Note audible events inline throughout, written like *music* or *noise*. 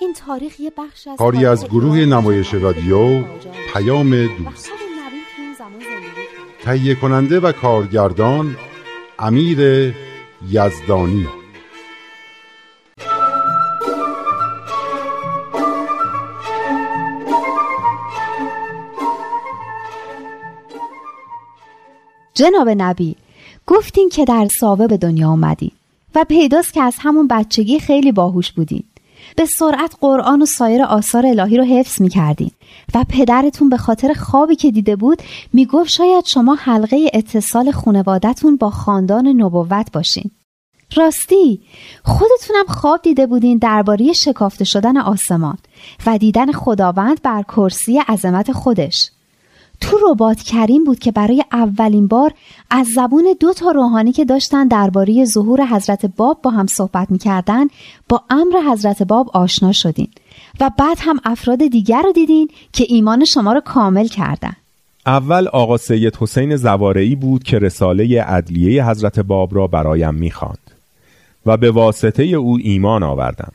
این تاریخ یه بخش از کاری از گروه نمایش رادیو پیام دوست. تهیه کننده و کارگردان امیر یزدانی. جناب نبی گفتین که در ساوه به دنیا آمدین و پیداست که از همون بچگی خیلی باهوش بودین به سرعت قرآن و سایر آثار الهی رو حفظ می کردین و پدرتون به خاطر خوابی که دیده بود می گفت شاید شما حلقه اتصال خونوادتون با خاندان نبوت باشین. راستی خودتونم خواب دیده بودین درباره شکافته شدن آسمان و دیدن خداوند بر کرسی عظمت خودش. تو ربات کریم بود که برای اولین بار از زبون دو تا روحانی که داشتن درباره ظهور حضرت باب با هم صحبت می‌کردن با امر حضرت باب آشنا شدین و بعد هم افراد دیگر رو دیدین که ایمان شما رو کامل کردن. اول آقا سید حسین زوارعی بود که رساله عدلیه حضرت باب را برایم می‌خواند و به واسطه او ایمان آوردم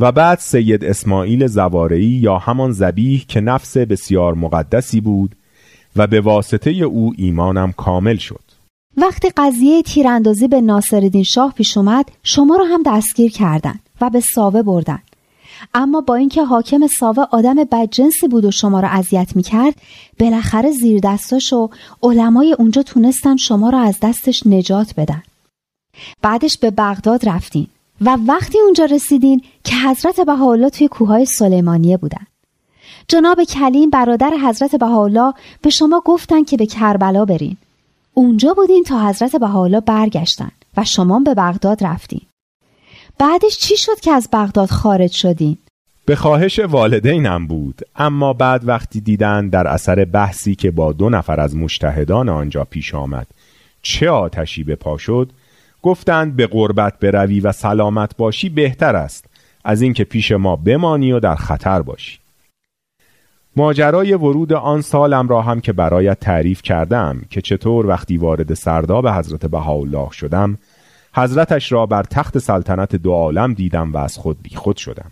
و بعد سید اسماعیل زوارعی یا همان زبیح که نفس بسیار مقدسی بود و به واسطه او ایمانم کامل شد. وقتی قضیه تیراندازی به ناصرالدین شاه پیش اومد شما رو هم دستگیر کردند و به ساوه بردن. اما با اینکه حاکم ساوه آدم بدجنسی بود و شما رو اذیت می‌کرد بالاخره زیر دستاش و علمای اونجا تونستن شما رو از دستش نجات بدن. بعدش به بغداد رفتین و وقتی اونجا رسیدین که حضرت بهاءالله توی کوههای سلیمانیه بودن. جناب کلیم برادر حضرت بهاءالله به شما گفتن که به کربلا برین. اونجا بودین تا حضرت بهاءالله برگشتن و شما به بغداد رفتین. بعدش چی شد که از بغداد خارج شدین؟ به خواهش والدینم بود اما بعد وقتی دیدن در اثر بحثی که با دو نفر از مشتهدان آنجا پیش آمد چه آتشی به پا شد گفتند به قربت بروی و سلامت باشی بهتر است از اینکه پیش ما بمانی و در خطر باشی. ماجرای ورود آن سالم را هم که برایت تعریف کردم که چطور وقتی وارد سرداب حضرت بهاءالله شدم حضرتش را بر تخت سلطنت دو عالم دیدم و از خود بیخود شدم.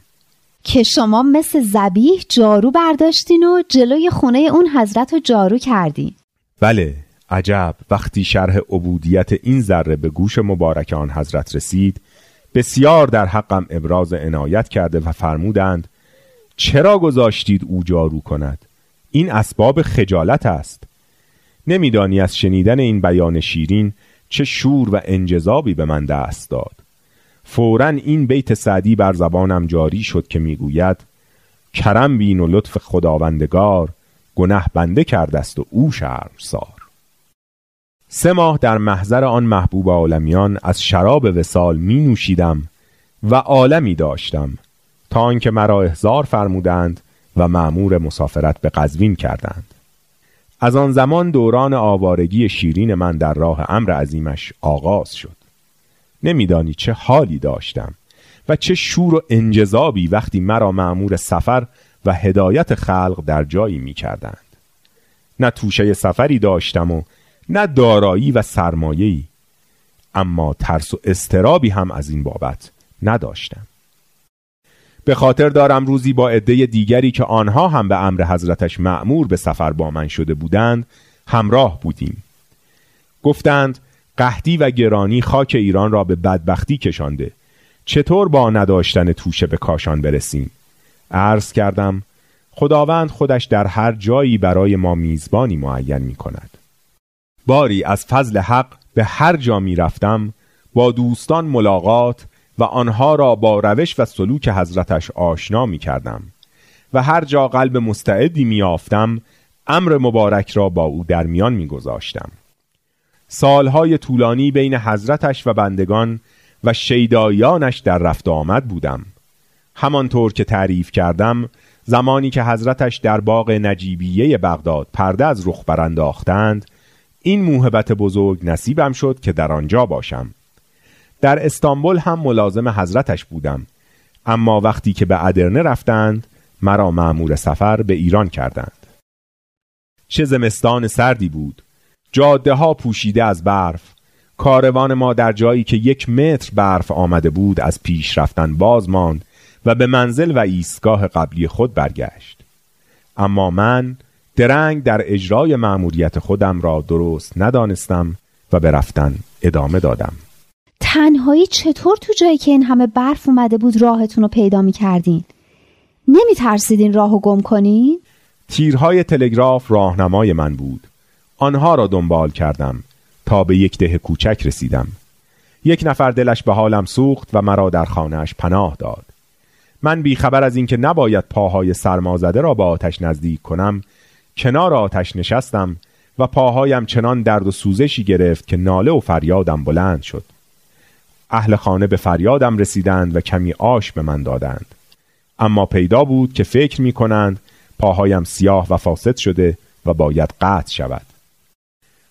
که شما مثل زبیح جارو برداشتین و جلوی خونه اون حضرت رو جارو کردین. بله عجب. وقتی شرح عبودیت این ذره به گوش مبارک آن حضرت رسید بسیار در حقم ابراز عنایت کرده و فرمودند چرا گذاشتید او جارو کند؟ این اسباب خجالت است. نمیدانی از شنیدن این بیان شیرین چه شور و انجذابی به من دست داد. فورا این بیت سعدی بر زبانم جاری شد که می‌گوید کرم بین و لطف خداوندگار گنه بنده کردست و او سار سه ماه در محضر آن محبوب عالمیان از شراب وسال می نوشیدم و عالمی داشتم. تا آنکه مرا احضار فرمودند و معمور مسافرت به قزوین کردند. از آن زمان دوران آوارگی شیرین من در راه امر عظیمش آغاز شد. نمیدانی چه حالی داشتم و چه شور و انجذابی وقتی مرا معمور سفر و هدایت خلق در جایی می کردند. نه توشه سفری داشتم و نه دارایی و سرمایه‌ای اما ترس و استرابی هم از این بابت نداشتم. به خاطر دارم روزی با عده دیگری که آنها هم به امر حضرتش معمور به سفر با من شده بودند همراه بودیم. گفتند قحطی و گرانی خاک ایران را به بدبختی کشانده. چطور با نداشتن توشه به کاشان برسیم؟ عرض کردم خداوند خودش در هر جایی برای ما میزبانی معین می کند باری از فضل حق به هر جا می رفتم با دوستان ملاقات و آنها را با روش و سلوک حضرتش آشنا می کردم و هر جا قلب مستعدی می آفتم امر مبارک را با او در میان می گذاشتم. سالهای طولانی بین حضرتش و بندگان و شیدایانش در رفت آمد بودم همانطور که تعریف کردم زمانی که حضرتش در باغ نجیبیه بغداد پرده از رخ برانداختند این موهبت بزرگ نصیبم شد که در آنجا باشم در استانبول هم ملازم حضرتش بودم. اما وقتی که به ادرنه رفتند مرا معمور سفر به ایران کردند. چه زمستان سردی بود. جاده ها پوشیده از برف. کاروان ما در جایی که یک متر برف آمده بود از پیش رفتن باز ماند و به منزل و ایستگاه قبلی خود برگشت. اما من درنگ در اجرای مأموریت خودم را درست ندانستم و به رفتن ادامه دادم. تنهایی چطور تو جایی که این همه برف اومده بود راهتون رو پیدا می کردین؟ نمی ترسیدین راه و گم کنین؟ تیرهای تلگراف راهنمای من بود. آنها را دنبال کردم. تا به یک ده کوچک رسیدم. یک نفر دلش به حالم سوخت و مرا در خانهش پناه داد. من بیخبر از اینکه نباید پاهای سرمازده را به آتش نزدیک کنم کنار آتش نشستم و پاهایم چنان درد و سوزشی گرفت که ناله و فریادم بلند شد. اهل خانه به فریادم رسیدند و کمی آش به من دادند. اما پیدا بود که فکر می کنند پاهایم سیاه و فاسد شده و باید قطع شود.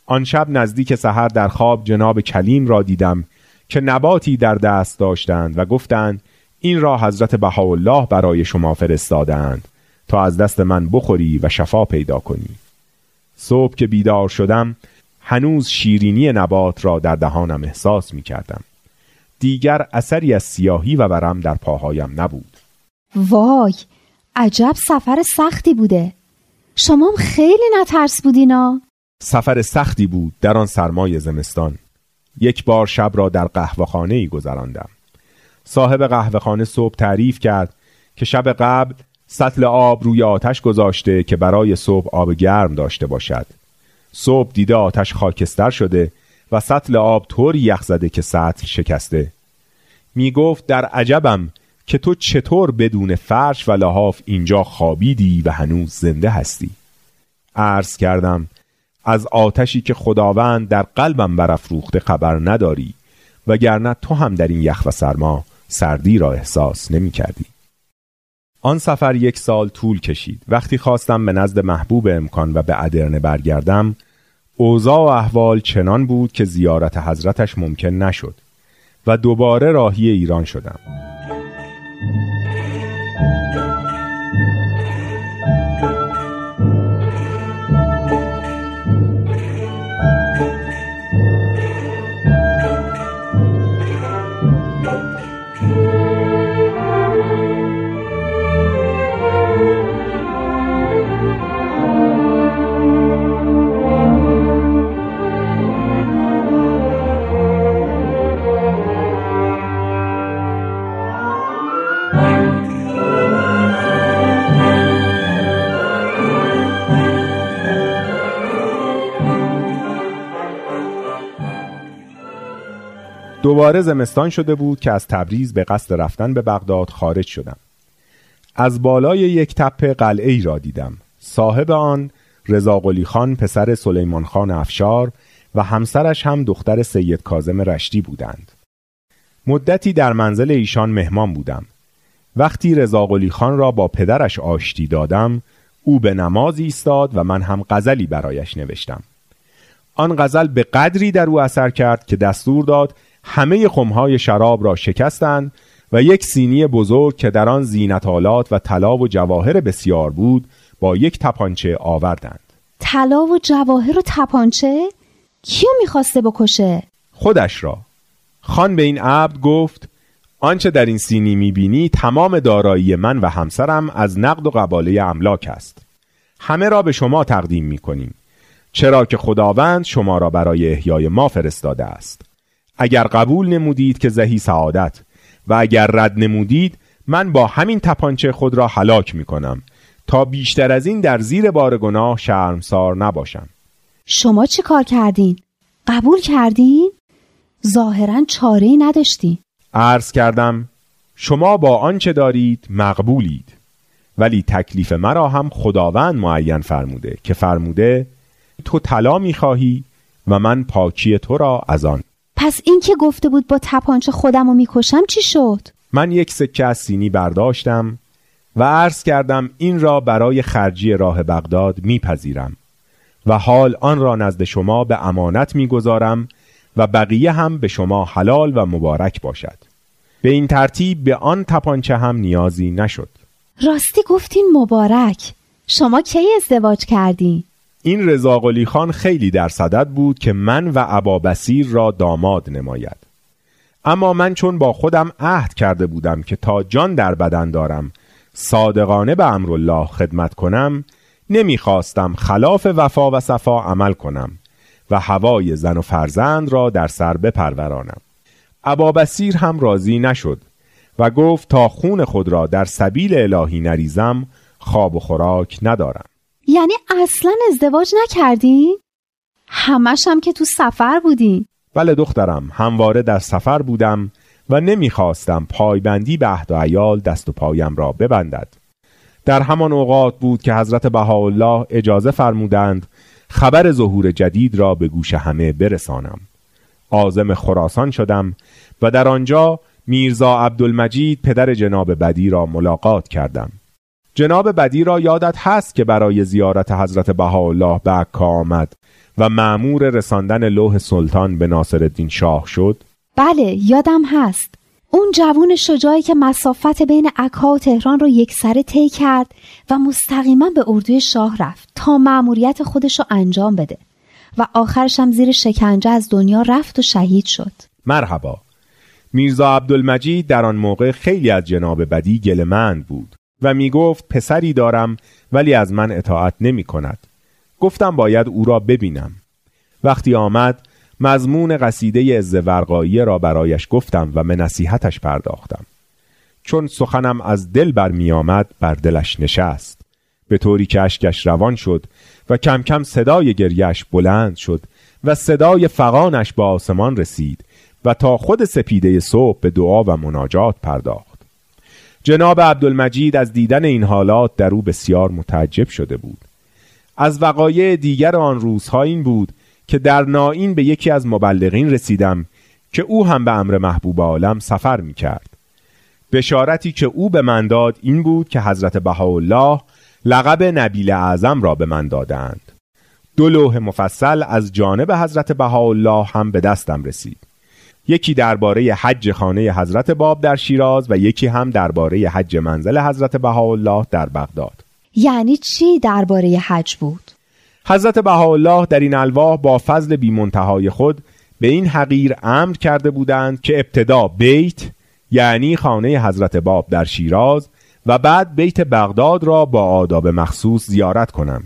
آن شب نزدیک سحر در خواب جناب کلیم را دیدم که نباتی در دست داشتند و گفتند این را حضرت بهاءالله برای شما فرستادند تا از دست من بخوری و شفا پیدا کنی. صبح که بیدار شدم هنوز شیرینی نبات را در دهانم احساس می کردم دیگر اثری از سیاهی و ورم در پاهایم نبود. وای عجب سفر سختی بوده. شما خیلی نترس بودینا سفر سختی بود در آن سرمای زمستان. یک بار شب را در قهوهخانه ای گذراندم. صاحب قهوهخانه صبح تعریف کرد که شب قبل سطل آب روی آتش گذاشته که برای صبح آب گرم داشته باشد. صبح دیده آتش خاکستر شده و سطل آب طوری یخ زده که سطل شکسته. می گفت در عجبم که تو چطور بدون فرش و لحاف اینجا خوابیدی و هنوز زنده هستی. عرض کردم از آتشی که خداوند در قلبم برافروخته خبر نداری وگرنه تو هم در این یخ و سرما سردی را احساس نمی کردی. آن سفر یک سال طول کشید. وقتی خواستم به نزد محبوب امکان و به ادرنه برگردم اوضاع و احوال چنان بود که زیارت حضرتش ممکن نشد و دوباره راهی ایران شدم. دوباره زمستان شده بود که از تبریز به قصد رفتن به بغداد خارج شدم. از بالای یک تپه قلعه ای را دیدم. صاحب آن رضا خان پسر سلیمان خان افشار و همسرش هم دختر سید کازم رشتی بودند. مدتی در منزل ایشان مهمان بودم. وقتی رضا خان را با پدرش آشتی دادم او به نماز ایستاد و من هم غزلی برایش نوشتم. آن غزل به قدری در او اثر کرد که دستور داد همه خمهای شراب را شکستند و یک سینی بزرگ که در آن زینتالات و طلا و جواهر بسیار بود با یک تپانچه آوردند. طلا و جواهر و تپانچه؟ کیو می‌خواسته بکشه؟ خودش را. خان به این عبد گفت آنچه در این سینی می‌بینی تمام دارایی من و همسرم از نقد و قباله املاک است. همه را به شما تقدیم می‌کنیم چرا که خداوند شما را برای احیای ما فرستاده است. اگر قبول نمودید که زهی سعادت و اگر رد نمودید من با همین تپانچه خود را هلاک می کنم تا بیشتر از این در زیر بار گناه شرمسار نباشم شما چه کار کردین؟ قبول کردین؟ ظاهرا چاره ای نداشتی عرض کردم شما با آنچه دارید مقبولید ولی تکلیف مرا هم خداوند معین فرموده که فرموده تو طلا می‌خواهی و من پاکی تو را از آن پس این که گفته بود با تپانچه خودم رو می‌کشم چی شد؟ من یک سکه از سینی برداشتم و عرض کردم این را برای خرجی راه بغداد میپذیرم و حال آن را نزد شما به امانت می‌گذارم و بقیه هم به شما حلال و مبارک باشد به این ترتیب به آن تپانچه هم نیازی نشد راستی گفتین مبارک شما کی ازدواج کردی؟ این رضا خان خیلی در صدد بود که من و عبا بسیر را داماد نماید. اما من چون با خودم عهد کرده بودم که تا جان در بدن دارم صادقانه به امرالله خدمت کنم نمی‌خواستم خلاف وفا و صفا عمل کنم و هوای زن و فرزند را در سر بپرورانم. عبا بسیر هم راضی نشد و گفت تا خون خود را در سبیل الهی نریزم خواب و خوراک ندارم. یعنی اصلا ازدواج نکردی؟ همش هم که تو سفر بودی بله دخترم همواره در سفر بودم و نمی‌خواستم پایبندی به عهد و عیال دست و پایم را ببندد. در همان اوقات بود که حضرت بهاءالله اجازه فرمودند خبر ظهور جدید را به گوش همه برسانم. عازم خراسان شدم و در آنجا میرزا عبدالمجید پدر جناب بدی را ملاقات کردم. جناب بدی را یادت هست که برای زیارت حضرت بهاءالله به عکا آمد و معمور رساندن لوح سلطان به ناصرالدین شاه شد؟ بله یادم هست. اون جوون شجاعی که مسافت بین عکا و تهران رو یک سره طی کرد و مستقیما به اردوی شاه رفت تا مأموریت خودش رو انجام بده و آخرش هم زیر شکنجه از دنیا رفت و شهید شد. مرحبا. میرزا عبدالمجید در آن موقع خیلی از جناب بدی گلمند بود. و می گفت پسری دارم ولی از من اطاعت نمی کند گفتم باید او را ببینم. وقتی آمد مضمون قصیده ورقایی را برایش گفتم و به نصیحتش پرداختم. چون سخنم از دل برمی آمد بر دلش نشست. به طوری که اشکش روان شد و کم کم صدای گریش بلند شد و صدای فقانش به آسمان رسید و تا خود سپیده صبح به دعا و مناجات پرداخت. جناب عبدالمجید از دیدن این حالات در او بسیار متعجب شده بود. از وقایع دیگر آن روزها این بود که در نائین به یکی از مبلغین رسیدم که او هم به امر محبوب عالم سفر می کرد بشارتی که او به من داد این بود که حضرت بهاءالله لقب نبیل اعظم را به من دادند دو لوح مفصل از جانب حضرت بهاءالله هم به دستم رسید. یکی درباره حج خانه حضرت باب در شیراز و یکی هم درباره حج منزل حضرت بهاءالله در بغداد. یعنی چی درباره حج بود؟ حضرت بهاءالله در این الواح با فضل بیمنتهای خود به این حقیر امر کرده بودند که ابتدا بیت یعنی خانه حضرت باب در شیراز و بعد بیت بغداد را با آداب مخصوص زیارت کنم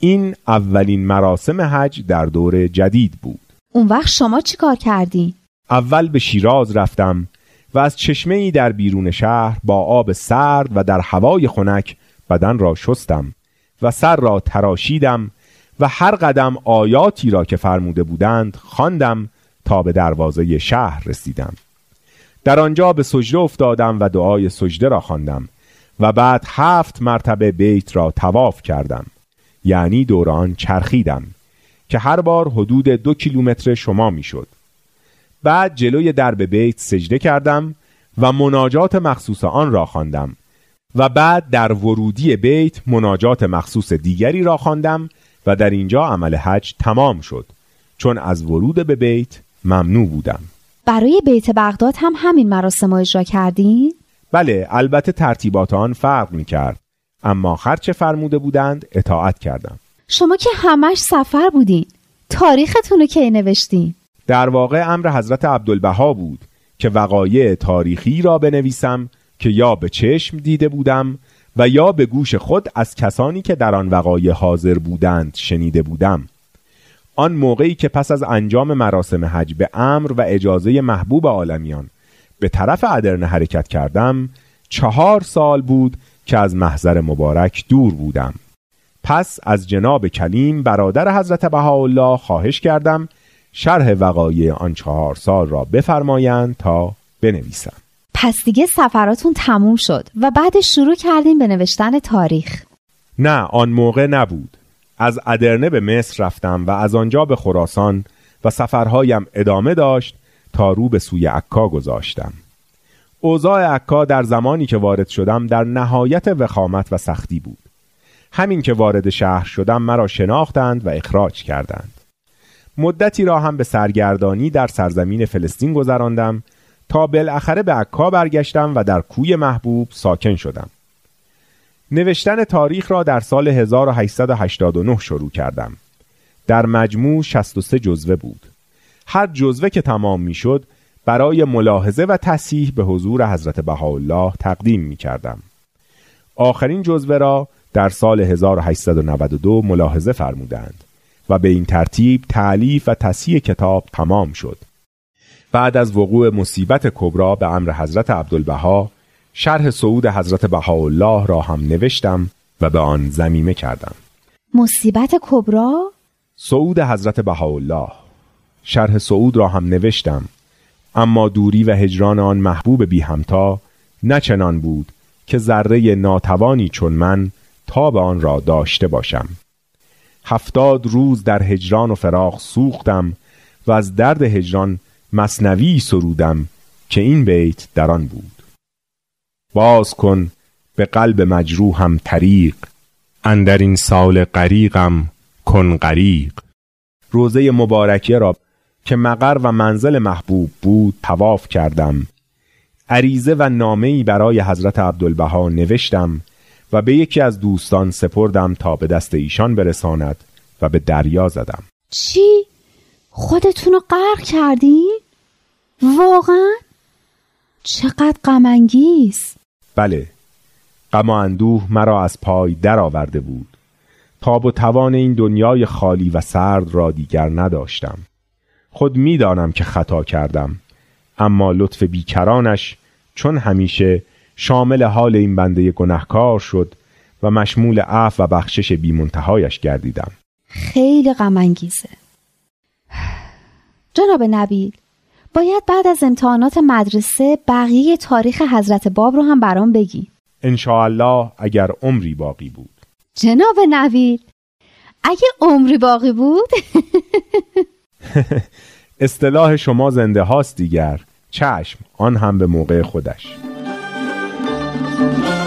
این اولین مراسم حج در دور جدید بود. اون وقت شما چی کار کردی؟ اول به شیراز رفتم و از چشمه ای در بیرون شهر با آب سرد و در هوای خنک بدن را شستم و سر را تراشیدم و هر قدم آیاتی را که فرموده بودند خواندم تا به دروازه شهر رسیدم در آنجا به سجده افتادم و دعای سجده را خواندم و بعد هفت مرتبه بیت را تواف کردم یعنی دوران چرخیدم که هر بار حدود دو کیلومتر شما می‌شد. بعد جلوی درب بیت سجده کردم و مناجات مخصوص آن را خواندم و بعد در ورودی بیت مناجات مخصوص دیگری را خواندم و در اینجا عمل حج تمام شد. چون از ورود به بیت ممنوع بودم. برای بیت بغداد هم همین مراسم اجرا کردین؟ بله البته ترتیبات آن فرق می کرد اما هرچه فرموده بودند اطاعت کردم. شما که همش سفر بودین. تاریختون رو کی نوشتین؟ در واقع امر حضرت عبدالبها بود که وقایع تاریخی را بنویسم که یا به چشم دیده بودم و یا به گوش خود از کسانی که در آن وقایع حاضر بودند شنیده بودم. آن موقعی که پس از انجام مراسم حج به امر و اجازه محبوب عالمیان به طرف ادرنه حرکت کردم چهار سال بود که از محضر مبارک دور بودم. پس از جناب کلیم برادر حضرت بهاءالله خواهش کردم شرح وقایع آن چهار سال را بفرمایند تا بنویسم پس دیگه سفراتون تموم شد و بعد شروع کردیم به نوشتن تاریخ. نه آن موقع نبود. از ادرنه به مصر رفتم و از آنجا به خراسان و سفرهایم ادامه داشت تا رو به سوی عکا گذاشتم. اوضاع عکا در زمانی که وارد شدم در نهایت وخامت و سختی بود. همین که وارد شهر شدم مرا شناختند و اخراج کردند. مدتی را هم به سرگردانی در سرزمین فلسطین گذراندم تا بالاخره به عکا برگشتم و در کوی محبوب ساکن شدم. نوشتن تاریخ را در سال 1889 شروع کردم. در مجموع 63 جزوه بود. هر جزوه که تمام می شد برای ملاحظه و تصحیح به حضور حضرت بهاءالله تقدیم می کردم. آخرین جزوه را در سال 1892 ملاحظه فرمودند. و به این ترتیب تعلیف و تصحیح کتاب تمام شد. بعد از وقوع مصیبت کبرا به امر حضرت عبدالبها شرح صعود حضرت بهاءالله را هم نوشتم و به آن زمیمه کردم. مصیبت کبرا؟ صعود حضرت بهاءالله شرح صعود را هم نوشتم اما دوری و هجران آن محبوب بی همتا نه چنان بود که ذره ناتوانی چون من تا به آن را داشته باشم هفتاد روز در هجران و فراغ سوختم و از درد هجران مصنوی سرودم که این بیت در آن بود. باز کن به قلب مجروحم طریق اندر این سال غریقم کن غریق. روزه مبارکه را که مقر و منزل محبوب بود تواف کردم. عریضه و نامه‌ای برای حضرت عبدالبها نوشتم و به یکی از دوستان سپردم تا به دست ایشان برساند و به دریا زدم چی؟ خودتون رو غرق کردی؟ واقعا؟ چقدر غمانگیز بله غم و اندوه مرا از پای درآورده بود تاب و توان این دنیای خالی و سرد را دیگر نداشتم خود می‌دانم که خطا کردم اما لطف بیکرانش چون همیشه شامل حال این بنده گناهکار شد و مشمول عفو و بخشش بیمنتهایش گردیدم. خیلی غمانگیزه جناب نبیل باید بعد از امتحانات مدرسه بقیه تاریخ حضرت باب رو هم برام بگی. الله اگر عمری باقی بود. جناب نویل اگه عمری باقی بود؟ *laughs* اصطلاح شما زنده هاست دیگر. چشم آن هم به موقع خودش. Thank you.